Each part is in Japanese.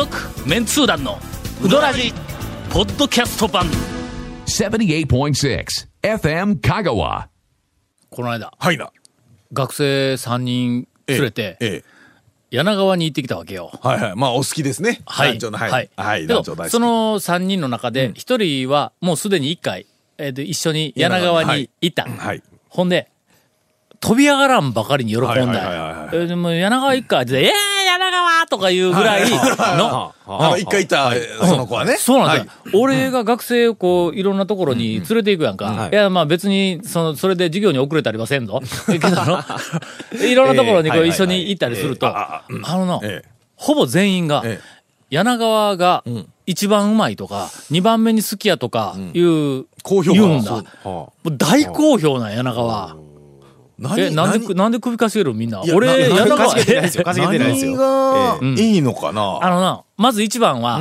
続メンツー団のウドラジポッドキャスト版78.6 FM Kagawa. この間はいな。学生3人連れてええ。柳川に行ってきたわけよはいはい。まあ、お好きですね。はい。団長の、ははいい。はい、けど団長大好き。その3人の中で、1人はもうすでに1回、えーで一緒に柳川に行った。はい。ほんで、飛び上がらんばかりに喜んだ。はいはいはいはいえーでも柳川行くかって言って、えー、柳川とかいうぐらいの、あの、一回い。た、その子はね。そうなんだよ。はい。俺が学生をこう、いろんなところに連れて行くやんか。い。や、まあ別に、その、それで授業に遅れたりはせんぞ。けどあの、いろんなところにこう一緒に行ったりすると、あのな、ええ。ほぼ全員が、ええ。柳川が一番うまいとか、二番目に好きやとかいう、好評言うんだ。大好評なん、柳川。何え、なんで、何？なんで首かしげるみんな？俺、な柳川、稼げてないですよ。稼げてないですよ。何が？いいのかな？あのな、まず一番は、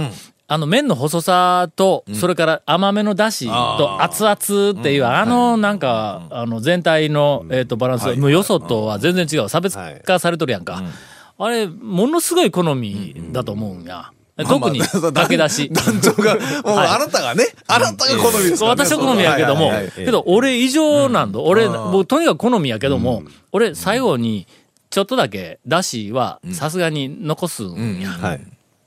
あの麺の細さと、それから甘めのだしと熱々っていう、あのなんか、あの全体の、えっとバランス、もうよそとは全然違う。差別化されとるやんか。あれ、ものすごい好みだと思うんや。特に、駆け出し。団長が、もうはいあなたがね、あなたが好みですからね。私は好みやけどもけど俺以上なんだ。俺、もうとにかく好みやけども、俺最後に、ちょっとだけ、だしは、さすがに残すんや。はい。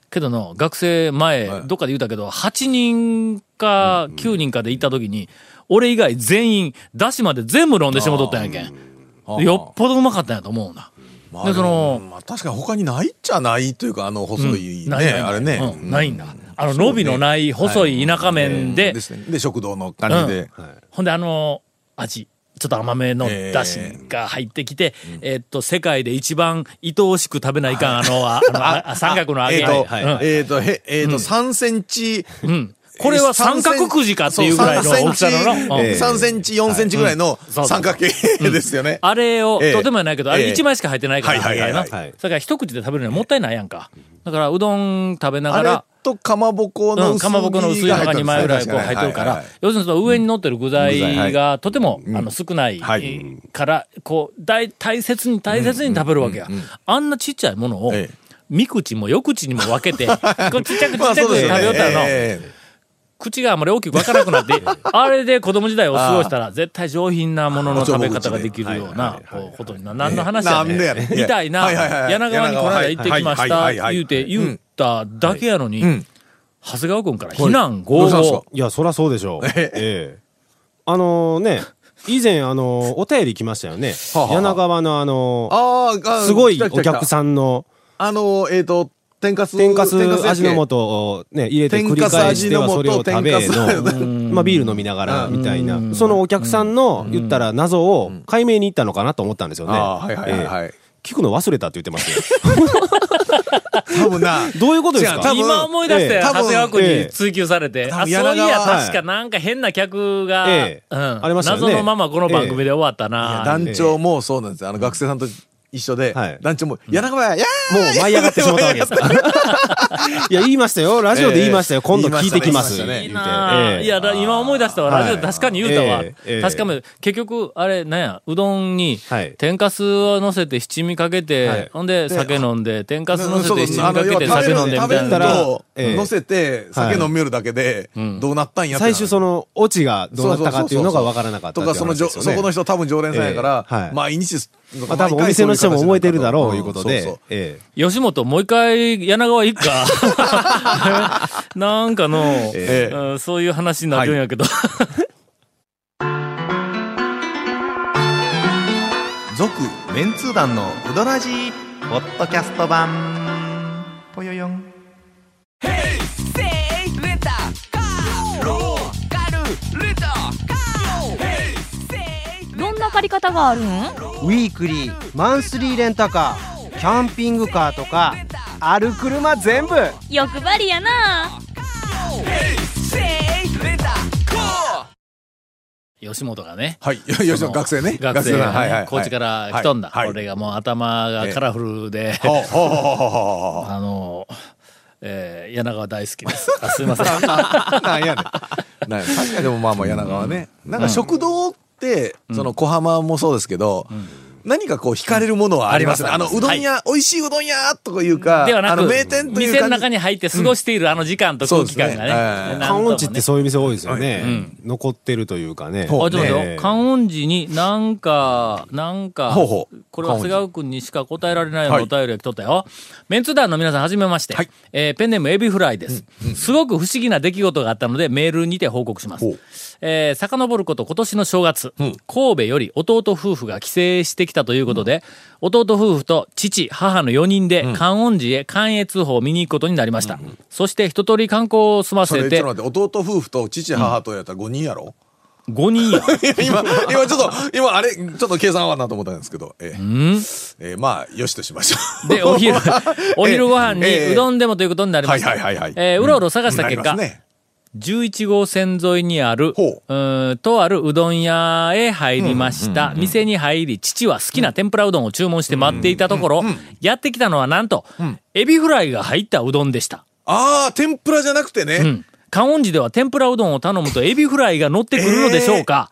けどの、学生前、はいどっかで言うたけど、8人か9人かで行った時に、俺以外全員、だしまで全部飲んでしもとったんやけん。よっぽどうまかったんやと思うな。まあでそのまあ確かに他にないっちゃないというか、あの、細いね、あれね。うん。ないんだ。あの、伸びのない細い田舎麺で、で食堂の感じで。ほんであの、味。ちょっと甘めのだしが入ってきて、えー。っと、世界で一番愛おしく食べないかん、あの、ああのあ 三角の揚げ。えっと、はいえっと、へ、えっと、3センチ。うんこれは三角くじかっていうぐらいの大きさのの。うん。3センチ、4センチぐらいの三角形ですよね。あれを、ええ。とてもやないけど、あれええ1枚しか入ってないから、はいはいはいはい。あれなだから一口で食べるのはもったいないやんか。だから、うどん食べながら、とかまぼこうん、の薄かまぼこの薄いのが2枚ぐらいこう入ってるからはいはいはい、要するにその上に乗ってる具具材がとても、あの少ないはいから、こう、大、大切に大切に食べるわけや。あんなちっちゃいものをええ、三口も四口にも分けて、こうちっちゃくちまあっちゃく食べよったらの、ええ口があんまり大きく分からなくなって、あれで子供時代を過ごしたら、絶対上品なものの食べ方ができるようなこうことにな。何の話やね。みた いな、柳川にこの間行ってきました、言うて、言っただけやのに、ん。長谷川君から非難合どうしたんですか？々。いや、そらそうでしょう。ええ。あのね、以前、あの、お便り来ましたよね。柳川のあの、すごいお客さんの、あの、えっと、天かす。天かす味の素をね、入れて繰り返してはそれを食べ味のまあビール飲みながらみたいな、そのお客さんの言ったら謎を解明に行ったのかなと思ったんですよね。ああ、はいはいはいはい。ええ。聞くの忘れたって言ってますよ。多分な、どういうことですか？今思い出して、ええ長谷川君ええ。に追求されて、多あ、そういや、はい。確かなんか変な客が、ありましたよね。謎のままこの番組で終わったな。団長もそうなんですよ。あの、学生さんと一緒ではい、団長も、柳川や、やもう舞い上がってしまったわけですか。いや、言いましたよ。ラジオで言いましたよ。今度聞いてきます。言いや、だ今思い出したわ。ラジオで確かに言うたわ。確かめ、結局、あれ、なんや、うどんにはい、天かすを乗せて七味かけはい。て、ほんで、酒飲んで、天かす乗せて七味かけて酒飲んでみたいな。食べる。と、ええ乗せて、酒飲みよるだけで、どうなったんやってな最終その、オチがどうなったかっていうのが分からなかったとか、そのそこの人多分常連さんやから、毎日、まあ多分お店の人も覚えてるだろう、いうことで。吉本、もう一回、柳川行くか。なんかの、ええ。うんそういう話になるんやけど。続メンツー団のウドラジーポッドキャスト版。ぽよよんり方があるん？ウィークリーマンスリーレンタカーキャンピングカーとかある車全部欲張りやな吉本がね。はい。吉野その学生ね。学生がね、はいはいはい高知から来とんだ。はいはい俺がもう頭がカラフルで、ほうほうほうほうほう あの、えー、柳川大好きです。あ すいません。なんやねん。なんや確かにでもまあまあ柳川ね。なんか食堂その小浜もそうですけど、何かこう惹かれるものはありますね。あの、うどん屋、美味しいうどん屋とかいうか、ではなく、あの、名店という店の中に入って過ごしているあの時間と空気感がね。観音寺ってそういう店多いですよね。残ってるというかね。あ、ちょっと待ってね。よ。観音寺になんか、なんか、ほうほうこれは長谷川君にしか答えられないようなお便りが来とったよ。メンツ団の皆さん、はじめまして。はい。えーペンネームエビフライです、すごく不思議な出来事があったので、メールにて報告します。えー遡ること今年の正月、神戸より弟夫婦が帰省してきたということで、弟夫婦と父、母の4人で観音寺へ関越通報を見に行くことになりました。そして一通り観光を済ませて、弟夫婦と父、母とやったら5人やろ、5人や。今、今ちょっと、今あれ、ちょっと計算はなと思ったんですけど、えーえーまあ、よしとしましょう。で、お昼、お昼ご飯にええうどんでもということになりました。はいはいはいはいえーうろうろ探した結果、なりますね11号線沿いにある、ほうーんとあるうどん屋へ入りました。店に入り、父は好きな天ぷらうどんを注文して待っていたところ、やってきたのはなんと、エビフライが入ったうどんでした。ああ、天ぷらじゃなくてね。うん。観音寺では天ぷらうどんを頼むとエビフライが乗ってくるのでしょうか、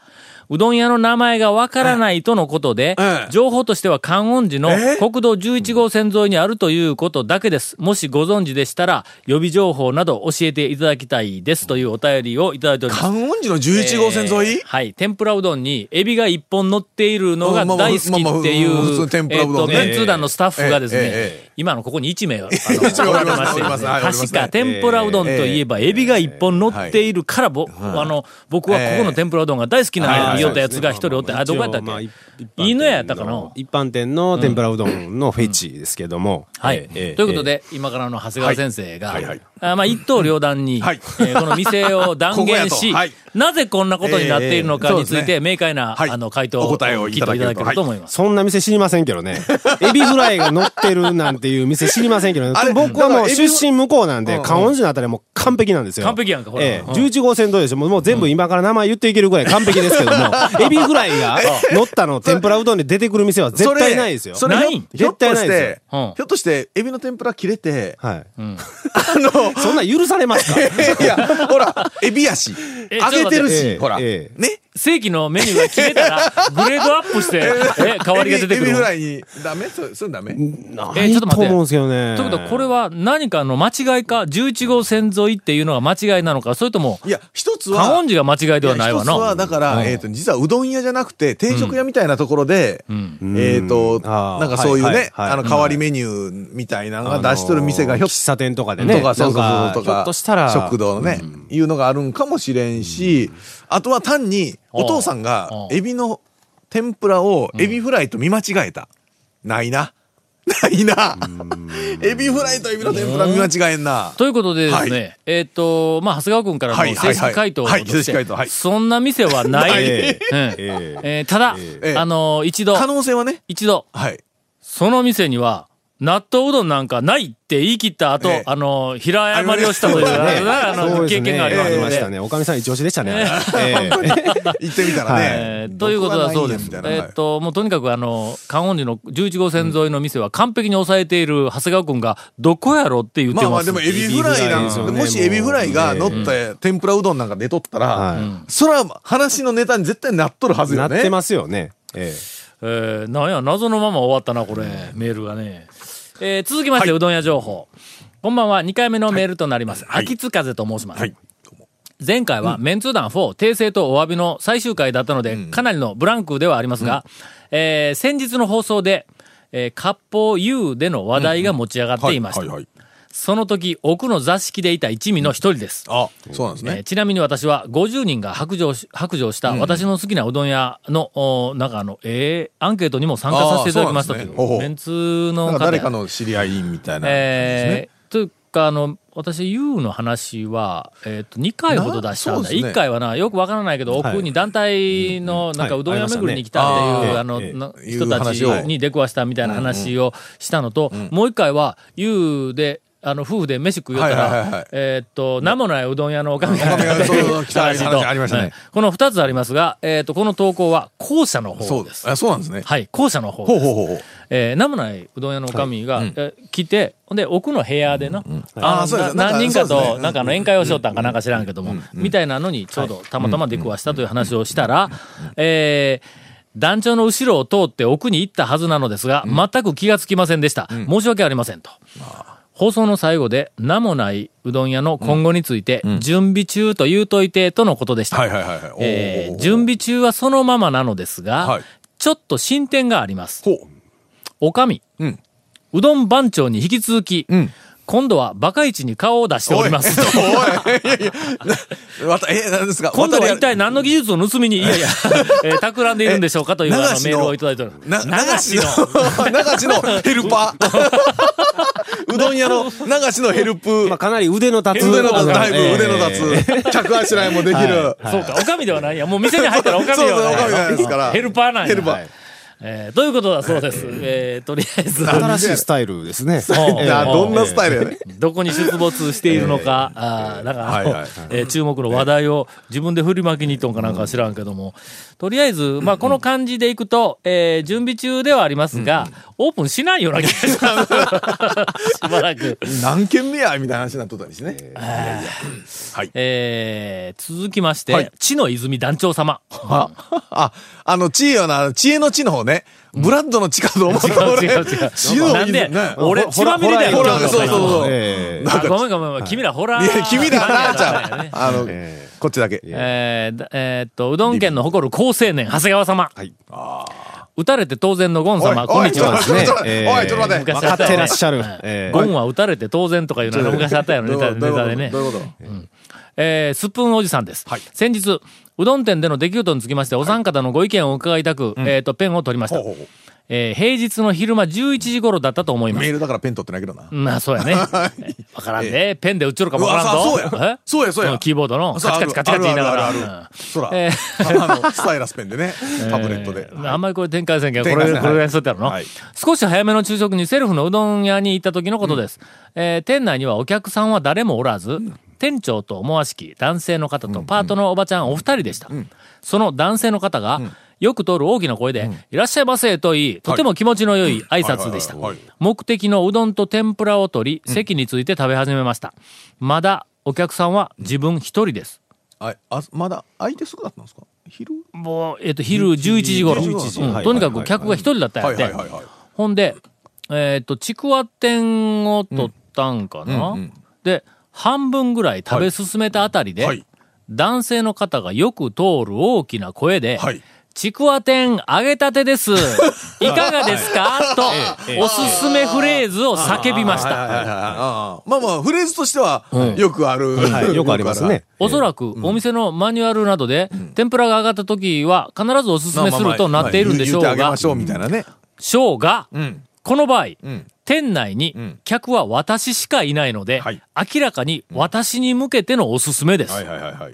うどん屋の名前がわからないとのことで、ええ情報としては観音寺のええ国道11号線沿いにあるということだけです。もしご存知でしたら、予備情報など教えていただきたいですというお便りをいただいております。観音寺の11号線沿い、えーはい。天ぷらうどんにエビが一本乗っているのが大好きっていう、天ぷらうどんねえっと、メンツー団のスタッフがですねえ、今のここに1名、は 確か天ぷらうどんといえばエビが一本乗っているから、ぼあの、僕はここの天ぷらうどんが大好きな言おったやつが一人おって、あ、どこやったっけ？犬屋やったかな？一般店の天ぷらうどんのフェチですけども。はい。ええということで、今からの長谷川先生が、あまあ、一刀両断に、はい。えーこの店を断言 し、はい。なぜこんなことになっているのかについて、明快な、はい。あの、回答おを答えをいただきっといただけると思います。そんな店知りませんけどね。エビフライが乗ってるなんていう店知りませんけどね。僕はもう出身向こうなんで、うん。観音寺のあたりはもう完璧なんですよ。完璧やんかほら。ええ。うん。11号線どうでしょうもう全部今から名前言っていけるぐらい完璧ですけども、エビフライが 乗ったの天ぷらうどんで出てくる店は絶対ないですよ。それ、ない？ひょっと絶対ないですして、よひょっとして、エビの天ぷら切れて、はい。あの、そんなん許されますか？いや、ほら、エビやし、え揚げてるし、ほら、ええ。ね？正規のメニューが決めたら、グレードアップして、え、代わりが出てくるエビフ。ライに、ダメ？そそれダメ？ないと思うんですけどね。ということは、これは何かの間違いか ?11 号線沿いっていうのが間違いなのかそれとも、いや、一つは、観音寺が間違いではないわいや一つは、な。だから、えっと、実はうどん屋じゃなくて、定食屋みたいなところで、えっと、なんかそういうはいはいね、はいあの、代わりメニューみたいなのが出しとる店がひょっ喫茶店とかでね。とか、そうそうそうとかひょっとしたら。食堂のね、いうのがあるんかもしれんし、あとは単に、お父さんがうん、エビの天ぷらをエビフライと見間違えた。ないな。ないな。エビフライとエビの天ぷら見間違えんな。ということでですね、はい。えっ、と、まあ、長谷川君からの正式回答とはいはい。そんな店はない。えうん。えただ、え。あの一度、可能性はね、一度、はい。その店には、納豆うどんなんかないって言い切った後、ええあの、平謝りをしたという、あの、経験がありましたね。おかみさん一押しでしたね。ええ 行ってみたらね。えーということだそうです。えーっと、もうとにかくあの、観音寺の11号線沿いの店は完璧に抑えている長谷川君が、どこやろって言ってます。まあまあでもエビフライなんですよ。もしエビフライが乗った天ぷらうどんなんか出とったらは、そら話のネタに絶対なっとるはずよね。なってますよね。ええー、なんや、謎のまま終わったな、これ、メールがね。えー続きまして、うどん屋情報。こんばんは、2回目のメールとなります。はい秋津風と申します。はい。前回は、メンツー団4、訂正とお詫びの最終回だったので、かなりのブランクではありますが、えー先日の放送で、えー、割烹 U での話題が持ち上がっていました。その時、奥の座敷でいた一味の一人です。あ、そうなんですね。えーちなみに私は50人が白状し白状した私の好きなうどん屋の、おなんかあの、えーアンケートにも参加させていただきましたという、メンツの誰かの知り合いみたいな。えーというか、あの、私、U の話は、えっ、と、2回ほど出したんだ。ね。1回はな、よくわからないけど、奥に団体の、なんかうどん屋巡りに来たっていう、はいあの、人たちに出くわしたみたいな話をしたのと、もう1回は、U で、あの、夫婦で飯食いよったらえっと、名もないうどん屋のおかみが来た話と。話ありましたね。はい。この2つありますが、えっと、この投稿は後者の方で。そうです。す。あ、そうなんですね。はい、後者の方です。ほうほうほう。えー、名もないうどん屋のおかみが、え来て、ほんで、奥の部屋でな、あ何人かと、なんかの宴会をしよったんかなんか知らんけども、みたいなのにちょうどたまたま出くわしたという話をしたら、えー団長の後ろを通って奥に行ったはずなのですが、全く気がつきませんでした。申し訳ありませんと。放送の最後で名もないうどん屋の今後について、準備中と言うといてとのことでした。準備中はそのままなのですが、はい。ちょっと進展があります。おかみ、うん。うどん番長に引き続き、ん。今度はバカ市に顔を出しております。おい、おい、いやいや、え、何ですか？今度は一体何の技術を盗みに、い。やいや、えー企んでいるんでしょうかというメールをいただいておる。な、流流。しの、流しのヘルパー。うどん屋の流しのヘルプ。まあ、かなり腕の立つ。腕の立つ、だいぶえー腕の立つ。客あしらいもできる。そうか、おかみではないや。もう店に入ったらおかみそうそう、ではない。おかみなんですから。ヘルパーなんや。ヘルパーはいえーということだそうです。えーとりあえず、新しいスタイルですね。どんなスタイルやね。どこに出没しているのか、あーなんかあの、はいはいえー注目の話題を自分で振り巻きに行っとんかなんかは知らんけども、とりあえず、まあ、この感じでいくと、えー準備中ではありますが、オープンしないような気がします。しばらく。何件目やみたいな話になっとったんですね。はい。えー続きまして、はい地の泉団長様。あ、あ、あの、知恵よな、知恵の知の方ね。ブラッドの地下と思った違う俺。違う違う。知恵のなんで、ね俺、血まみれだよ。ほら、そうそうう。そう。えあごめんごめんごめん。君らホラー。いや、君らな、ちゃねう。あの、こっちだけ。えーだえーっと、うどん県の誇る高青年、長谷川様。はい打たれて当然のゴン様、こんにちは。ちょっと待ってえーおい、ちょっと待って。昔分かってらっしゃる。えーゴンは打たれて当然とかいうのが昔あったよね、ネタネタでねど。ういうこと？えースプーンおじさんです。先日、うどん店での出来事につきまして、お三方のご意見を伺いたく、えーっと、ペンを取りましたほう。ほうほうえー平日の昼間11時頃だったと思います。メールだからペン取ってないけどな。まあ、そうやね。わからんで、ペンで打っちょるかもわからんぞ。そうやえ？そうや、そうや。うんキーボードのカチカチカチカチ言いながら。そら、えあの、スタイラスペンでね、タブレットで。あんまりこれ展開せんけど、これ、これぐらいにしとってあるの、はい少し早めの昼食にセルフのうどん屋に行った時のことです。えー店内にはお客さんは誰もおらず、店長と思わしき男性の方とパートのおばちゃんお二人でした。その男性の方が、よく通る大きな声で、いらっしゃいませと言い、とても気持ちの良い挨拶でした。目的のうどんと天ぷらを取り、席について食べ始めました。まだお客さんは自分一人です。あ、あ、まだ空いてすぐだったんですか？昼？もう、えっ、と、昼11時頃。11時うん。はい。とにかく客が一人だったんやって。ほんで、えっ、と、ちくわ天を取ったんかな、で、半分ぐらい食べ進めたあたりで、はい。男性の方がよく通る大きな声で、はいちくわ天揚げたてです。いかがですか？と、おすすめフレーズを叫びました。ああまあまあ、フレーズとしては、よくある。はいよくありますね。おそらく、お店のマニュアルなどで、天ぷらが上がった時は、必ずおすすめするとなっているんでしょうが言ってあげま、しょうみたいなね。しょうが、うん。この場合、ん店内にん客は私しかいないので、はい明らかに私に向けてのおすすめです。はいはいはいはい。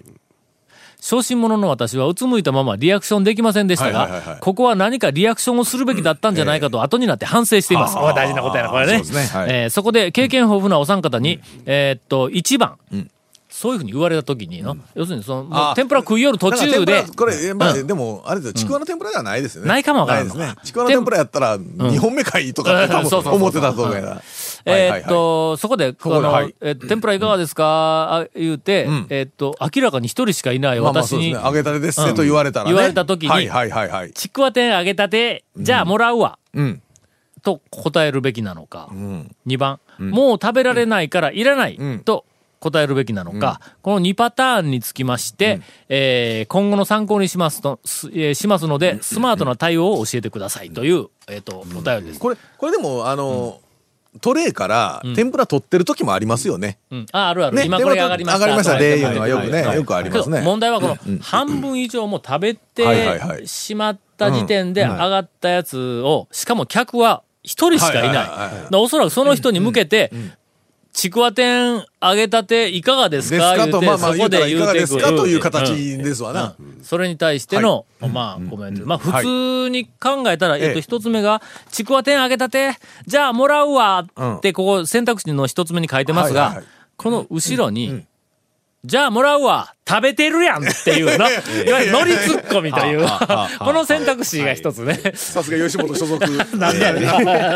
小心者の私はうつむいたままリアクションできませんでしたが、はいはいはいはい。ここは何かリアクションをするべきだったんじゃないかと後になって反省しています。大事なことやな、これね。そえーそこで経験豊富なお三方に、えーっと、一番、ん。そういうふうに言われた時にの、要するにその、天ぷら食いよる途中でこれ、えまあ、うでも、あれですよ、ちくわの天ぷらではないですよね。ないかもわからないですね。ちくわの天ぷらやったら、2本目かいとか思ってたと思うやな。えーっと、そこで、この、はい。えー天ぷらいかがですか？あ言うて、ん。えーっと、明らかに一人しかいない私に。揚げたてですねと言われたらね。言われた時にはいはいはいはい。ちくわ天揚げたて、じゃあもらうわ、うん。と答えるべきなのか。うん。2番、もう食べられないからいらない、うん。と答えるべきなのか、この2パターンにつきまして、えー今後の参考にしますと、すえーしますので、スマートな対応を教えてくださいという、えっ、と、お便りです。これ、これでも、あの、トレーから天ぷら取ってる時もありますよね。うん、あ、あるある。ね。今これ上がりました。上がりました。でい。うのはよくね、よくありますね。問題はこの半分以上も食べてしまった時点で上がったやつを、しかも客は一人しかいない。おそらくその人に向けて、ちくわ天揚げたていかがですですか？と、まあまあそこ言うたらいかがですか？という形ですわな。それに対しての、まあ、コメント。まあ、普通に考えたら、えっと、ええ一つ目が、ちくわ天揚げたて、じゃあもらうわって、ここ選択肢の一つ目に書いてますがこの後ろに、じゃあもらうわ。食べてるやんっていうの。いわゆるノリツッコミという。この選択肢が一つね。さすが吉本所属。なんだね。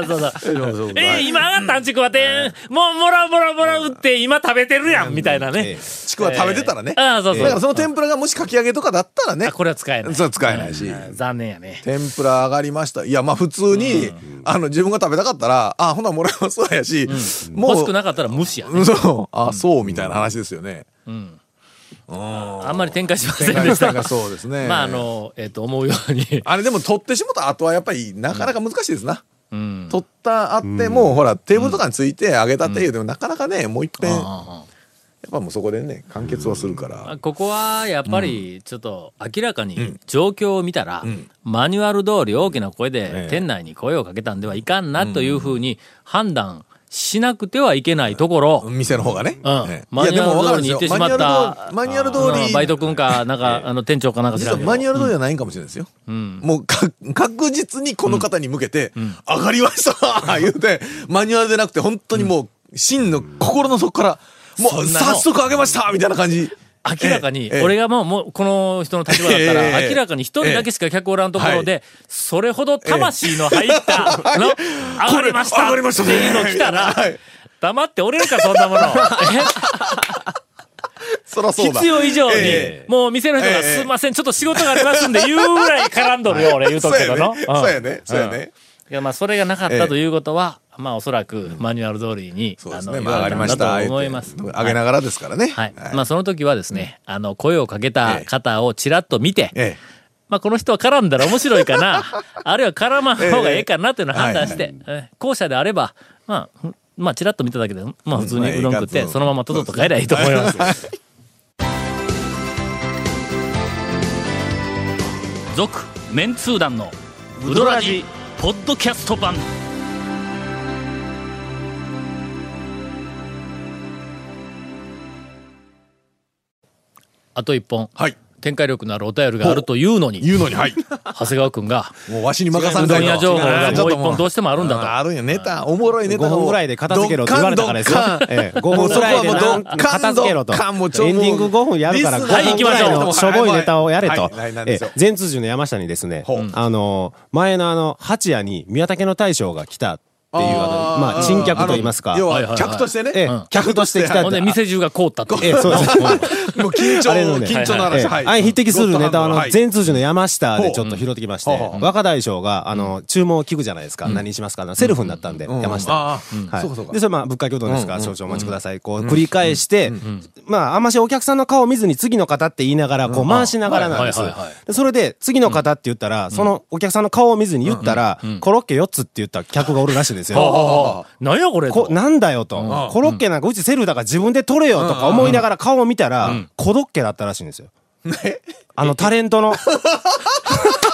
そうそう。えー、今上がったんちくわてん。もうもらうもらうもらうって今食べてるやんみたいなね。ちくわ食べてたらね。ああ、そうそう。だからその天ぷらがもしかき揚げとかだったらねあ。これは使えない。そう使えないし。残念やね。天ぷら上がりました。いや、まあ普通に、あの、自分が食べたかったら、あ、ほなもらいますわやし、もう、欲しくなかったら無視やね。うんそう、あ、そう、みたいな話ですよね。あんまり展開しませんでした。がそうですね。まあ、あ、の、えっと、思うように。あれでも取ってしもた後はやっぱりなかなか難しいですな。うん。取ったあっても、ほら、テーブルとかについて揚げたっていうでもなかなかね、もう一遍、やっあぱもうそこでね、完結はするから。あここはやっぱりちょっと明らかに状況を見たら、マニュアル通り大きな声で店内に声をかけたんではいかんなというふうに判断しなくてはいけないところ、店の方がね。うんええマニュアル通りに行ってしまった。マニュアル通りバイト君か、なんか、あの、店長かなんか知らんけどマニュアル通りじゃないんかもしれないですよ。うん。もうか確実にこの方に向けて、上がりました 言うて、マニュアルでなくて本当にもう、真の心の底から、もう早速上げましたみたいな感じ。明らかに、ええ。俺がもう、もう、この人の立場だったら、ええ。明らかに一人だけしか客おらんところで、えそれほど魂の入った、の、上がりました上がりましたっていうの来たらはい、黙って折れるか、そんなもの。必要以上に、ええ。もう店の人が、ええ。すいません、ちょっと仕事がありますんで、言うぐらい絡んどるよ、俺言うとくけどの。そうやね。そうやね。いや、まあ、それがなかったということは、まあ、おそらく、マニュアル通りに、あの、そうですね。言まあ上がりました。われたんだと思います。言うて上げながらですからね。はい。まあ、その時はですね、あの、声をかけた方をちらっと見て、えまあ、この人は絡んだら面白いかな、あるいは絡まん方がええかなというのを判断して、え後者であれば、まあ、ふまあ、ちらっと見ただけで、まあ、普通にうどん食って、まあそのままとどっと帰りゃいいと思います。続、メンツー団の、ウドラジ、ポッドキャスト版。あと一本、はい。展開力のあるお便りがあるというのに、言うのに、はい。長谷川くんが、もうわしに任さうんといとどん屋情報がもう一本どうししてもあるんだと。あるネタ、おもろいネタ5分ぐらいで片付けろって言われたからですよ。ええ。5分ぐらいで片付けろと。エンディング5分やるから。5はい行分ぐらいきましょう。のしょぼいネタをやれと。全通寺の山下にですねあの、前のあの、八谷に宮武の大将が来たっていう、あの、まあ、珍客と言いますか。要は、客としてね。ええ、客として来た。ほんで、店中が凍ったと。ええ、そうです。もう緊張、のね緊張の話。ええはい。相匹敵するネタをあの、はい。全通寺の山下でちょっと拾ってきまして若大将が、あの、注文を聞くじゃないですか。何にしますかセルフになったんで、うん。山下。ああ、はいそうかそうか。で、。それまあ、ぶっか？けうどんですから、少々お待ちください。こう、繰り返して、まあ、あんましお客さんの顔を見ずに次の方って言いながら、こう、回しながらなんですそれで、次の方って言ったら、そのお客さんの顔を見ずに言ったら、コロッケ4つって言った客がおるらしいんですよ。はあなんやこれと。こなんだよと。コロッケなんかうちセルフだから自分で取れよとか思いながら顔を見たら、コロッケだったらしいんですよ。あのタレントの、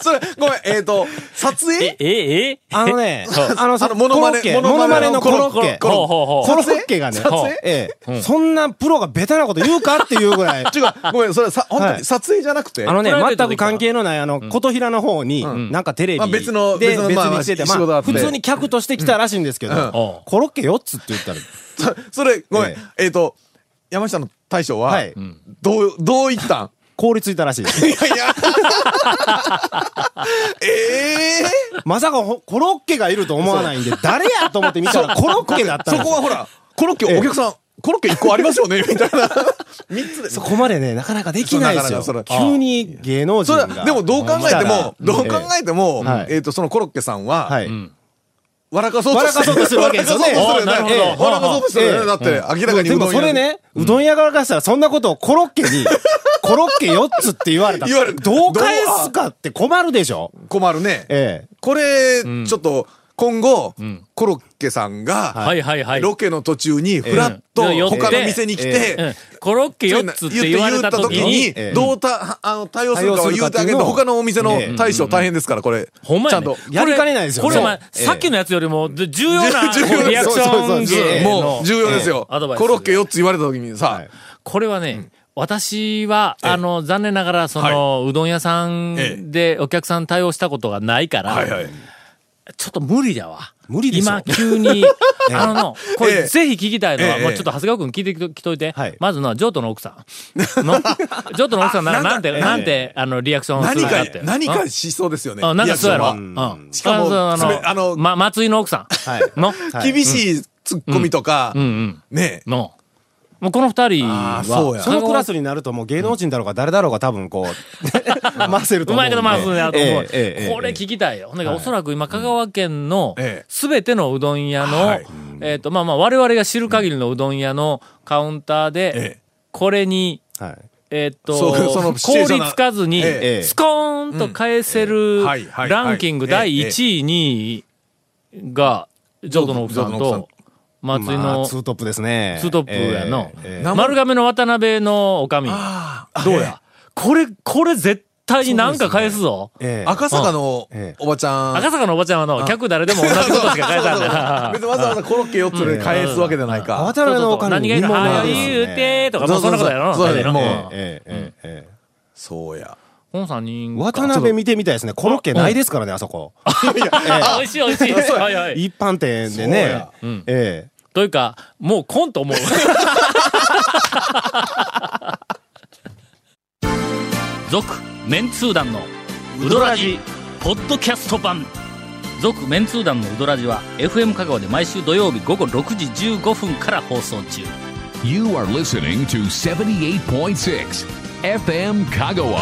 それ、ごめん、えっと、撮影？え、え、え？あのね、あの、あのモノマネモノマネのコロッケ。コロッケ。がね撮影、ええ、そんなプロがベタなこと言うかっていうぐらい。違う、ごめん、それさ、本当はい。に撮影じゃなくて？あのね、全く関係のない、あの、琴平の方に、なんかテレビ。で別別のまあにしてて、まあ、普通に客として来たらしいんですけうん。ど、コロッケ4つって言ったら、そそれ、ごめん。え、え。っと、山下の大将ははい、どう、どう言ったん？凍りついたらしい。です。いやいや。ええまさかほコロッケがいると思わないんで、誰やと思って見たらコロッケだったんそこはほら、コロッケお客さん、コロッケ1個ありますよねみたいな。3つで。そこまでね、なかなかできないですよ。そうなかなか。急に芸能人それが。は、でもどう考えても、どう考えてもはい、えっと、そのコロッケさんは、はい。笑かそうと笑かそうとするわけですよね。笑かそうとするよね。だって、明らかにでもうどん屋それね、うどん屋側からしたらそんなことをコロッケに、コロッケ4つって言われた。ら言われるどう返すかって困るでしょ？困るね。ええ。これ、ちょっと、今後、コロッケさんが、はいはいはい。ロケの途中に、フラッとええ他の店に来うん。て、コロッケ4つって言われた時に、ええ。どうた、あの、対応するかは言うてあげると、他のお店の大将大変ですから、これ。ほんまやね。ちゃんと。やりかねないですよこれ、そう。お前、ええ。さっきのやつよりも、で重要な リアクションもう、重要ですよ。コロッケ4つ言われた時にさ。はい、これはね、私は、ええあの、残念ながら、その、うどん屋さんでお客さん対応したことがないから。ちょっと無理だわ。無理今、急に、あのの、こええれ、ぜひ聞きたいのは、ええもうちょっと長谷川君聞いてきといてはい。まず の、ジョートの奥さん。のジョートの奥さんな、あなんかなんて、ええなんて、あの、リアクションする何かかって。、何うんかしそうですよね。あなんかそうやろ。うん。しかもあのま、松井の奥さん。はいの、はい厳しいツッコミとかうんう、ん。ねの。もうこの二人あーそそのクラスになるともう芸能人だろうが誰だろうが多分こう、回せると思う。うまいけど回すんやと思う。これ聞きたいよ。ほんで、おそらく今、香川県のええすべてのうどん屋のはい、えっと、まあまあ、我々が知る限りのうどん屋のカウンターえでえ、これに、はい。えっと、そうそのシチュエーションな効率かずにええ、スコーンと返せるランキング第1位、2位が、ジョートの奥さんジョートの奥さんと、松井まのあ、ツートップですね。ツートップやのええええな丸亀の渡辺のおかみ。ああどうや？これ、これ絶対になんか返すぞ。ええ赤坂のええおばちゃん。赤坂のおばちゃんはの、客誰でも同じことしか返さん別にわざわざコロッケ4つで返すわけじゃないか。渡辺のお金何がいいの？見ものはよですね言うてとか、もうそんなことやろ？そうそうそう大体のもううんえええええそうや。この三人か。渡辺見てみたいですね。コロッケないですからね、あそこ。あ美味しい美味しい。はいはい。一般店でねや。うんえというか、もうコント思う。続、メンツー団のウドラジ、ポッドキャスト版。続、メンツー団のウドラジは、FM 香川で毎週土曜日午後6時15分から放送中。You are listening to 78.6 FM Kagawa.